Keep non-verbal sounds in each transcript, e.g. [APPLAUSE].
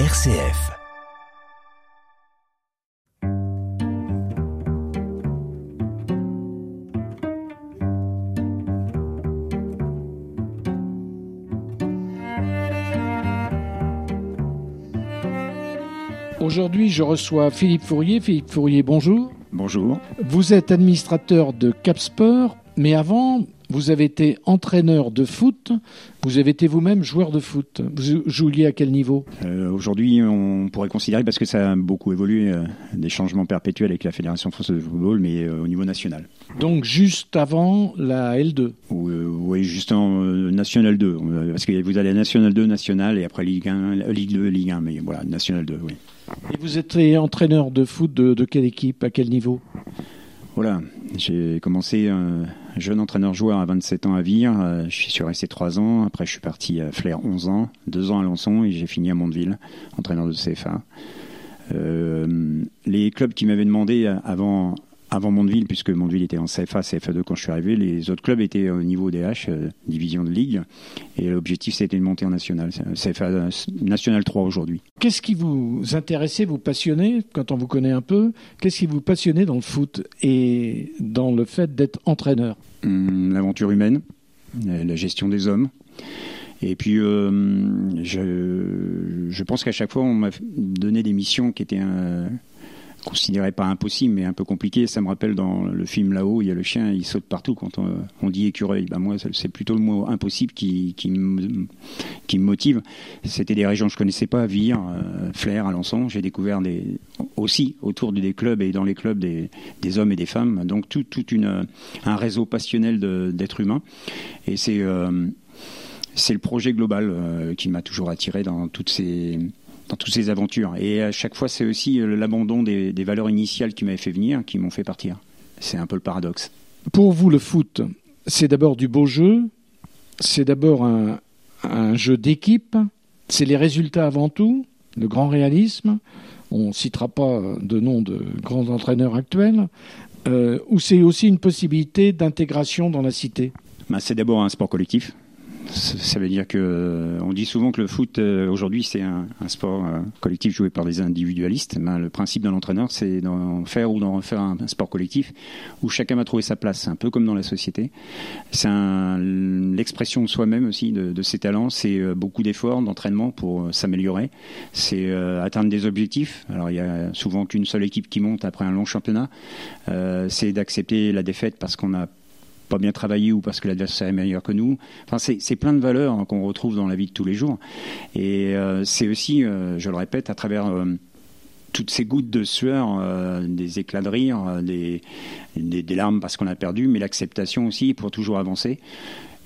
RCF. Aujourd'hui, je reçois Philippe Fourier. Philippe Fourier, bonjour. Bonjour. Vous êtes administrateur de Capsport, mais avant, vous avez été entraîneur de foot. Vous avez été vous-même joueur de foot. Vous jouiez à quel niveau? Euh, Aujourd'hui, on pourrait considérer, parce que ça a beaucoup évolué, euh, des changements perpétuels avec la Fédération française de football, mais euh, au niveau national. Donc juste avant la L2. Ou, euh, oui, juste en National 2. euh, Parce que vous allez à National 2, National, et après Ligue 1, euh, Ligue 2, Ligue 1, mais voilà, National 2, oui. Et vous étiez entraîneur de foot de, de quelle équipe? À quel niveau? Voilà, j'ai commencé jeune entraîneur-joueur à 27 ans à Vire. euh, je suis resté 3 ans. Après, je suis parti à Flair 11 ans, 2 ans à Lançon et j'ai fini à Mondeville, entraîneur de CFA. Euh, les clubs qui m'avaient demandé euh, avant, avant Mondeville, puisque Mondeville était en CFA, CFA2 quand je suis arrivé, les autres clubs étaient au niveau DH, euh, division de ligue. Et l'objectif, c'était de monter en national. CFA euh, National 3 aujourd'hui. Qu'est-ce qui vous intéressait, vous passionnait, quand on vous connaît un peu Qu'est-ce qui vous passionnait dans le foot et dans le fait d'être entraîneur? Hum, L'aventure humaine, la gestion des hommes. Et puis, euh, je, je pense qu'à chaque fois, on m'a donné des missions qui étaient euh, considérées pas impossibles, mais un peu compliquées. Ça me rappelle dans le film Là-haut, il y a le chien, il saute partout quand on, on dit écureuil. Ben moi, c'est plutôt le mot impossible qui, qui, me, motive. C'était des régions que je connaissais pas, Vire, euh, Flair, Alençon. J'ai découvert des, aussi autour des clubs et dans les clubs des, des hommes et des femmes. Donc tout, tout une, un réseau passionnel d'êtres humains. Et c'est euh, le projet global euh, qui m'a toujours attiré dans toutes ces dans toutes ces aventures. Et à chaque fois, c'est aussi euh, l'abandon des, des valeurs initiales qui m'avaient fait venir, qui m'ont fait partir. C'est un peu le paradoxe. Pour vous, le foot, c'est d'abord du beau jeu, c'est d'abord un, un jeu d'équipe, c'est les résultats avant tout, le grand réalisme. On ne citera pas de nom de grands entraîneurs actuels. euh, ou c'est aussi une possibilité d'intégration dans la cité. Ben, c'est d'abord un sport collectif. Ça veut dire que euh, on dit souvent que le foot euh, aujourd'hui c'est un, sport euh, collectif joué par des individualistes. Ben, le principe d'un entraîneur c'est d'en faire ou d'en refaire un, sport collectif où chacun va trouver sa place. Un peu comme dans la société. C'est l'expression de soi-même aussi de, ses talents. C'est beaucoup d'efforts, d'entraînement pour s'améliorer. C'est atteindre des objectifs. Alors il y a souvent qu'une seule équipe qui monte après un long championnat. C'est d'accepter la défaite parce qu'on a pas bien travaillé ou parce que l'adversaire est meilleur que nous. Enfin, c'est plein de valeurs qu'on retrouve dans la vie de tous les jours. Et euh, c'est aussi, euh, je le répète, à travers euh, toutes ces gouttes de sueur, des éclats de rire, des, des, des larmes parce qu'on a perdu, mais l'acceptation aussi pour toujours avancer.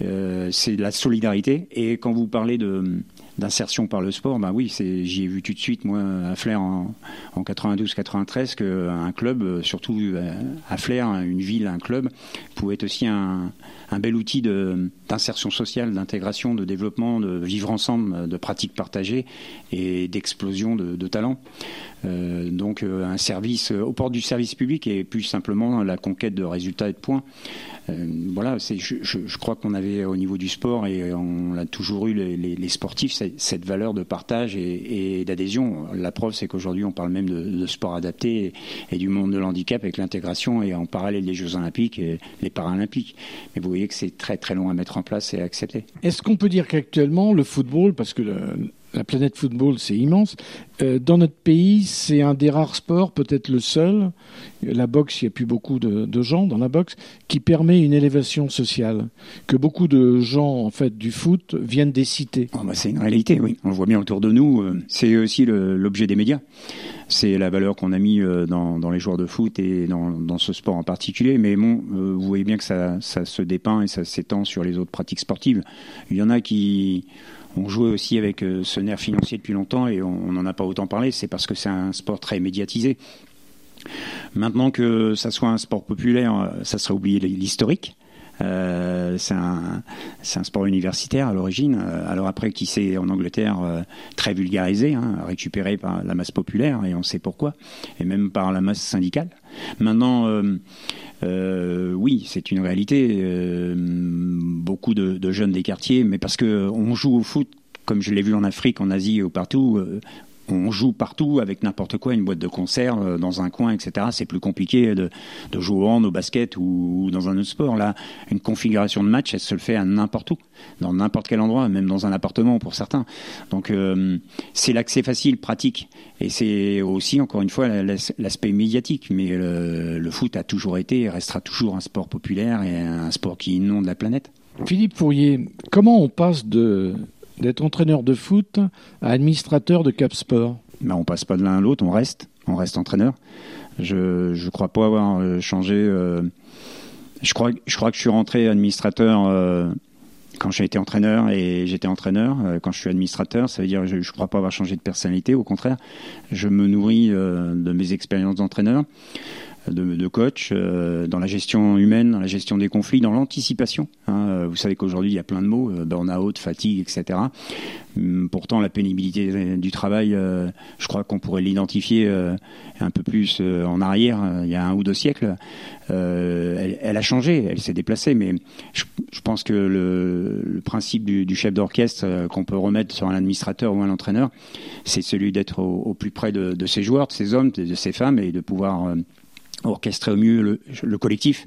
C'est la solidarité. Et quand vous parlez de d'insertion par le sport, ben oui, j'y ai vu tout de suite moi à Flair en, en 92-93 qu'un club, euh, surtout euh, à Flair, une ville, un club, pouvait être aussi un, bel outil d'insertion sociale, d'intégration, de développement, de vivre ensemble, de pratiques partagées et d'explosion de, de talents. Euh, donc un service au port du service public et plus simplement la conquête de résultats et de points. Voilà, je, crois qu'on avait au niveau du sport et on l'a toujours eu les, sportifs cette valeur de partage et, d'adhésion. La preuve, c'est qu'aujourd'hui on parle même de, sport adapté et, du monde de l'handicap avec l'intégration et en parallèle des Jeux Olympiques et les Paralympiques. Mais vous voyez que c'est très très long à mettre en place et à accepter. Est-ce qu'on peut dire qu'actuellement, le football, parce que la planète football, c'est immense, euh, dans notre pays, c'est un des rares sports, peut-être le seul, la boxe, il n'y a plus beaucoup de, gens dans la boxe, qui permet une élévation sociale. Que beaucoup de gens, en fait, du foot viennent des cités. Oh, bah, c'est une réalité, oui. On le voit bien autour de nous. euh, C'est aussi l'objet des médias. C'est la valeur qu'on a mis euh, dans, les joueurs de foot et dans, ce sport en particulier. Mais bon, vous voyez bien que ça, ça se dépeint et ça s'étend sur les autres pratiques sportives. Il y en a qui ont joué aussi avec euh, ce nerf financier depuis longtemps et on n'en a pas autant parlé. C'est parce que c'est un sport très médiatisé. Maintenant que ça soit un sport populaire, euh, ça serait oublier l'historique. Euh, c'est un, sport universitaire à l'origine. Alors après, qui s'est en Angleterre très vulgarisé, hein, récupéré par la masse populaire, et on sait pourquoi, et même par la masse syndicale. Maintenant, euh, oui, c'est une réalité. Euh, beaucoup de, de jeunes des quartiers, mais parce que on joue au foot, comme je l'ai vu en Afrique, en Asie ou partout. On joue partout avec n'importe quoi, une boîte de concert euh, dans un coin, etc. C'est plus compliqué de, de jouer au hand, au basket ou, dans un autre sport. Là, une configuration de match, elle se le fait à n'importe où, dans n'importe quel endroit, même dans un appartement pour certains. Donc euh, c'est l'accès facile, pratique, et c'est aussi encore une fois l'aspect médiatique. Mais le, le foot a toujours été et restera toujours un sport populaire et un sport qui inonde la planète. Philippe Fourier, comment on passe de d'être entraîneur de foot à administrateur de Cap Sport ben, On passe pas de l'un à l'autre, on reste, on reste entraîneur. Je ne crois pas avoir euh, changé. Euh, je, crois, que je suis rentré administrateur euh, quand j'ai été entraîneur et j'étais entraîneur. quand je suis administrateur, ça veut dire que je ne crois pas avoir changé de personnalité. Au contraire, je me nourris de mes expériences d'entraîneur de, coach euh, dans la gestion humaine, dans la gestion des conflits, dans l'anticipation. Hein. Vous savez qu'aujourd'hui, il y a plein de mots, euh, burn-out, fatigue, etc. Hum, pourtant, la pénibilité du travail, euh, je crois qu'on pourrait l'identifier un peu plus en arrière, il y a un ou deux siècles. Elle, a changé, elle s'est déplacée, mais je, pense que le, principe du, chef d'orchestre qu'on peut remettre sur un administrateur ou un entraîneur, c'est celui d'être au, plus près de, ses joueurs, de ses hommes, de ses femmes, et de pouvoir orchestrer au mieux le, collectif.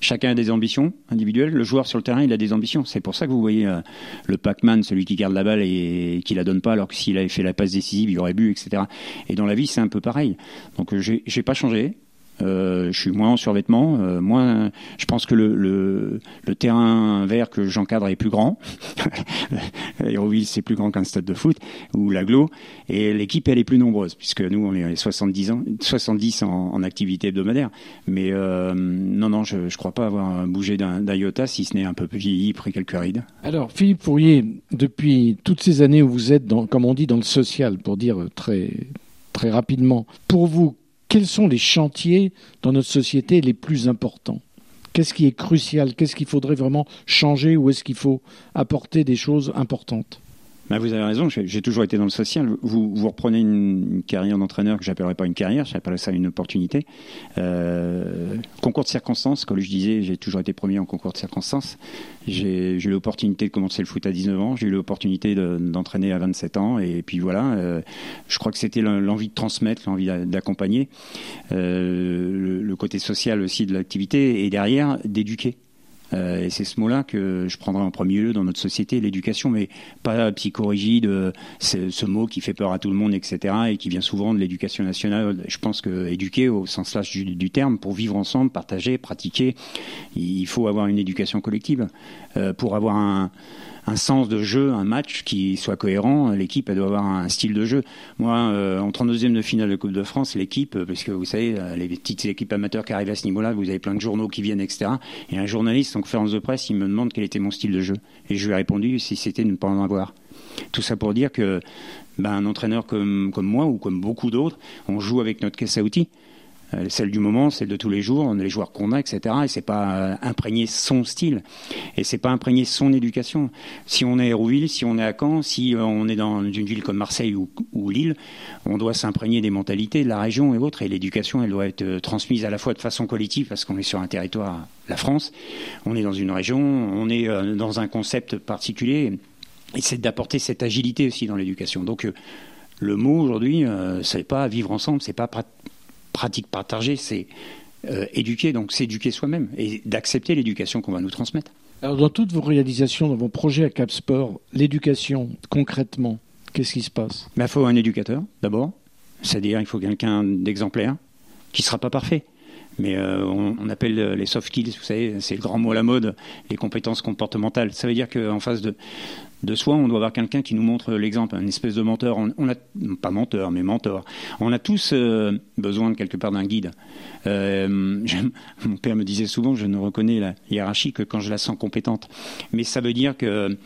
Chacun a des ambitions individuelles. Le joueur sur le terrain, il a des ambitions. C'est pour ça que vous voyez euh, le Pac-Man, celui qui garde la balle et, qui la donne pas, alors que s'il avait fait la passe décisive, il aurait bu, etc. Et dans la vie, c'est un peu pareil. Donc, j'ai pas changé. Euh, je suis moins en survêtement, euh, moins. Je pense que le, le, le terrain vert que j'encadre est plus grand. [LAUGHS] Héroville c'est plus grand qu'un stade de foot ou l'aglo, et l'équipe elle est plus nombreuse puisque nous on est 70 ans, 70 en, en activité hebdomadaire. Mais euh, non non, je, je crois pas avoir bougé d'un iota si ce n'est un peu vieilli, pris quelques rides. Alors Philippe Fourier, depuis toutes ces années où vous êtes dans, comme on dit, dans le social, pour dire très très rapidement, pour vous quels sont les chantiers dans notre société les plus importants? Qu'est-ce qui est crucial? Qu'est-ce qu'il faudrait vraiment changer ou est-ce qu'il faut apporter des choses importantes? Bah, vous avez raison, j'ai toujours été dans le social. Vous, vous reprenez une, carrière d'entraîneur que j'appellerais pas une carrière, j'appellerais ça une opportunité. Euh, concours de circonstances, comme je disais, j'ai toujours été premier en concours de circonstances. J'ai eu l'opportunité de commencer le foot à 19 ans, j'ai eu l'opportunité d'entraîner à 27 ans, et puis voilà, euh, je crois que c'était l'envie de transmettre, l'envie d'accompagner, euh, le, côté social aussi de l'activité, et derrière d'éduquer. Euh, et c'est ce mot-là que je prendrai en premier lieu dans notre société, l'éducation, mais pas psychorigide, euh, ce mot qui fait peur à tout le monde, etc., et qui vient souvent de l'éducation nationale. Je pense que éduquer au sens large du, du, terme, pour vivre ensemble, partager, pratiquer, il faut avoir une éducation collective. Euh, pour avoir un, un sens de jeu, un match qui soit cohérent. L'équipe, elle doit avoir un style de jeu. Moi, euh, en 32e de finale de Coupe de France, l'équipe, euh, parce que vous savez, euh, les petites équipes amateurs qui arrivent à ce niveau-là, vous avez plein de journaux qui viennent, etc. Et un journaliste en conférence de presse, il me demande quel était mon style de jeu. Et je lui ai répondu si c'était de ne pas en avoir. Tout ça pour dire que ben, un entraîneur comme, comme moi ou comme beaucoup d'autres, on joue avec notre caisse à outils. Euh, celle du moment, celle de tous les jours, les joueurs qu'on a, etc. Et c'est pas euh, imprégner son style, et c'est pas imprégner son éducation. Si on est à Hérouville, si on est à Caen, si euh, on est dans une ville comme Marseille ou, Lille, on doit s'imprégner des mentalités de la région et autres. Et l'éducation, elle doit être transmise à la fois de façon collective, parce qu'on est sur un territoire, la France, on est dans une région, on est dans un concept particulier, et c'est d'apporter cette agilité aussi dans l'éducation. Donc le mot aujourd'hui, c'est pas vivre ensemble, c'est pas pratique partagée, c'est euh, éduquer, donc s'éduquer soi-même et d'accepter l'éducation qu'on va nous transmettre. Alors dans toutes vos réalisations, dans vos projets à Cap Sport, l'éducation, concrètement, qu'est-ce qui se passe? Il faut un éducateur, d'abord. C'est-à-dire il faut quelqu'un d'exemplaire, qui ne sera pas parfait. Mais euh, on, appelle les soft skills, vous savez, c'est le grand mot à la mode, les compétences comportementales. Ça veut dire qu'en face de, de soi, on doit avoir quelqu'un qui nous montre l'exemple, un espèce de menteur. On, a pas menteur, mais mentor. On a tous euh, besoin de quelque part d'un guide. Euh, [LAUGHS] mon père me disait souvent, je ne reconnais la hiérarchie que quand je la sens compétente. Mais ça veut dire que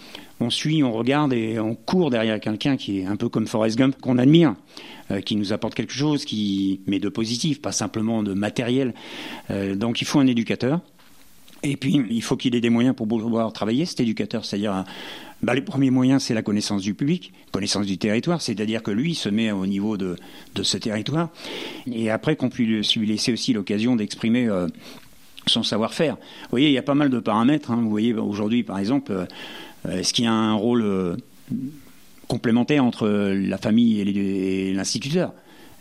on suit, on regarde et on court derrière quelqu'un qui est un peu comme Forrest Gump, qu'on admire, euh, qui nous apporte quelque chose, qui met de positif, pas simplement de matériel. donc il faut un éducateur. Et puis, il faut qu'il ait des moyens pour pouvoir travailler, cet éducateur, c'est-à-dire bah, Les premiers moyens, c'est la connaissance du public, connaissance du territoire, c'est-à-dire que lui, se met au niveau de, ce territoire, et après qu'on puisse lui laisser aussi l'occasion d'exprimer euh, son savoir-faire. Vous voyez, il y a pas mal de paramètres. Hein. Vous voyez, aujourd'hui, par exemple, euh, est-ce qu'il y a un rôle... Euh, complémentaire entre la famille et l'instituteur?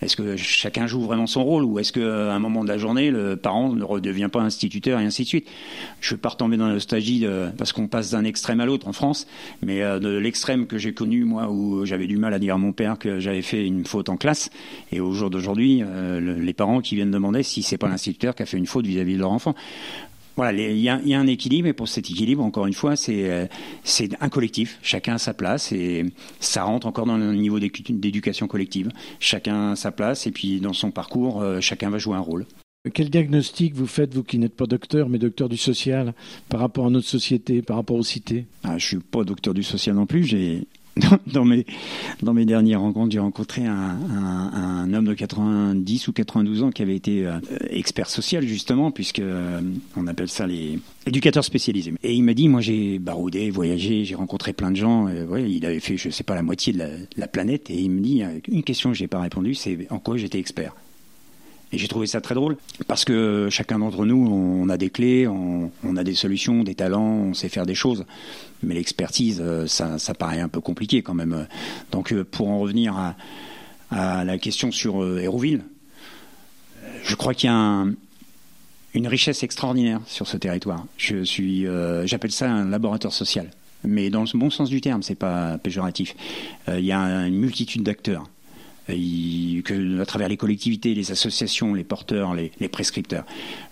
Est-ce que chacun joue vraiment son rôle ou est-ce qu'à un moment de la journée, le parent ne redevient pas instituteur et ainsi de suite? Je ne veux pas retomber dans la nostalgie parce qu'on passe d'un extrême à l'autre en France, mais euh, de l'extrême que j'ai connu, moi, où j'avais du mal à dire à mon père que j'avais fait une faute en classe, et au jour d'aujourd'hui, euh, les parents qui viennent demander si c'est pas l'instituteur qui a fait une faute vis-à-vis de leur enfant voilà, il y, a un équilibre et pour cet équilibre, encore une fois, euh, c'est un collectif. Chacun a sa place et ça rentre encore dans le niveau d'éducation collective. Chacun a sa place et puis dans son parcours, euh, chacun va jouer un rôle. Quel diagnostic vous faites, vous qui n'êtes pas docteur, mais docteur du social, par rapport à notre société, par rapport aux cités? Ah, Je ne suis pas docteur du social non plus. J'ai dans, mes, dans dernières rencontres, j'ai rencontré un, homme de 90 ou 92 ans qui avait été euh, expert social justement, puisque euh, on appelle ça les éducateurs spécialisés. Et il m'a dit, moi j'ai baroudé, voyagé, j'ai rencontré plein de gens. il avait fait, je sais pas, la moitié de la, planète. Et il me dit, une question que j'ai pas répondu, c'est en quoi j'étais expert? Et j'ai trouvé ça très drôle parce que chacun d'entre nous, on a des clés, on, a des solutions, des talents, on sait faire des choses. Mais l'expertise, euh, ça, paraît un peu compliqué quand même. Donc euh, pour en revenir à, à la question sur euh, Hérouville, je crois qu'il y a une richesse extraordinaire sur ce territoire. Je suis, j'appelle ça un laboratoire social, mais dans le bon sens du terme, c'est pas péjoratif. il y a une multitude d'acteurs que, à travers les collectivités, les associations, les porteurs, les, prescripteurs.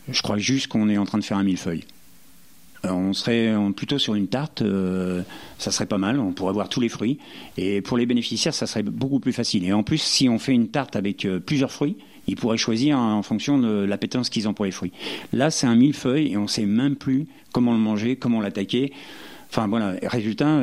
Je crois juste qu'on est en train de faire un millefeuille. Euh, on serait plutôt sur une tarte, euh, ça serait pas mal, on pourrait voir tous les fruits. Et pour les bénéficiaires, ça serait beaucoup plus facile. Et en plus, si on fait une tarte avec euh, plusieurs fruits, ils pourraient choisir en fonction de l'appétence qu'ils ont pour les fruits. Là, c'est un millefeuille et on sait même plus comment le manger, comment l'attaquer. Enfin voilà, résultat,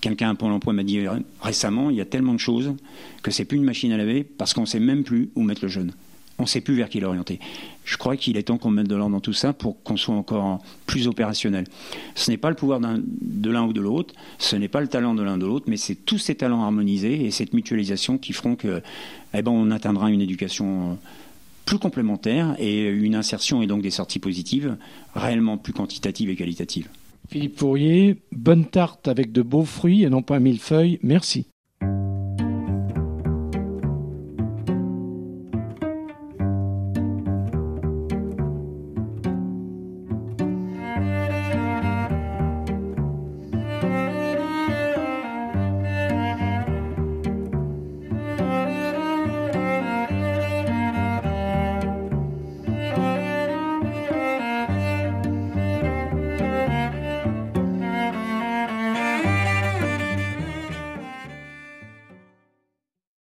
Quelqu'un pour l'emploi m'a dit récemment, il y a tellement de choses que c'est plus une machine à laver parce qu'on ne sait même plus où mettre le jeune. On ne sait plus vers qui l'orienter. Je crois qu'il est temps qu'on mette de l'ordre dans tout ça pour qu'on soit encore plus opérationnel. Ce n'est pas le pouvoir de l'un ou de l'autre, ce n'est pas le talent de l'un ou de l'autre, mais c'est tous ces talents harmonisés et cette mutualisation qui feront que, eh ben, on atteindra une éducation euh, plus complémentaire et une insertion et donc des sorties positives réellement plus quantitatives et qualitatives. Philippe Fourier, bonne tarte avec de beaux fruits et non pas mille feuilles. Merci.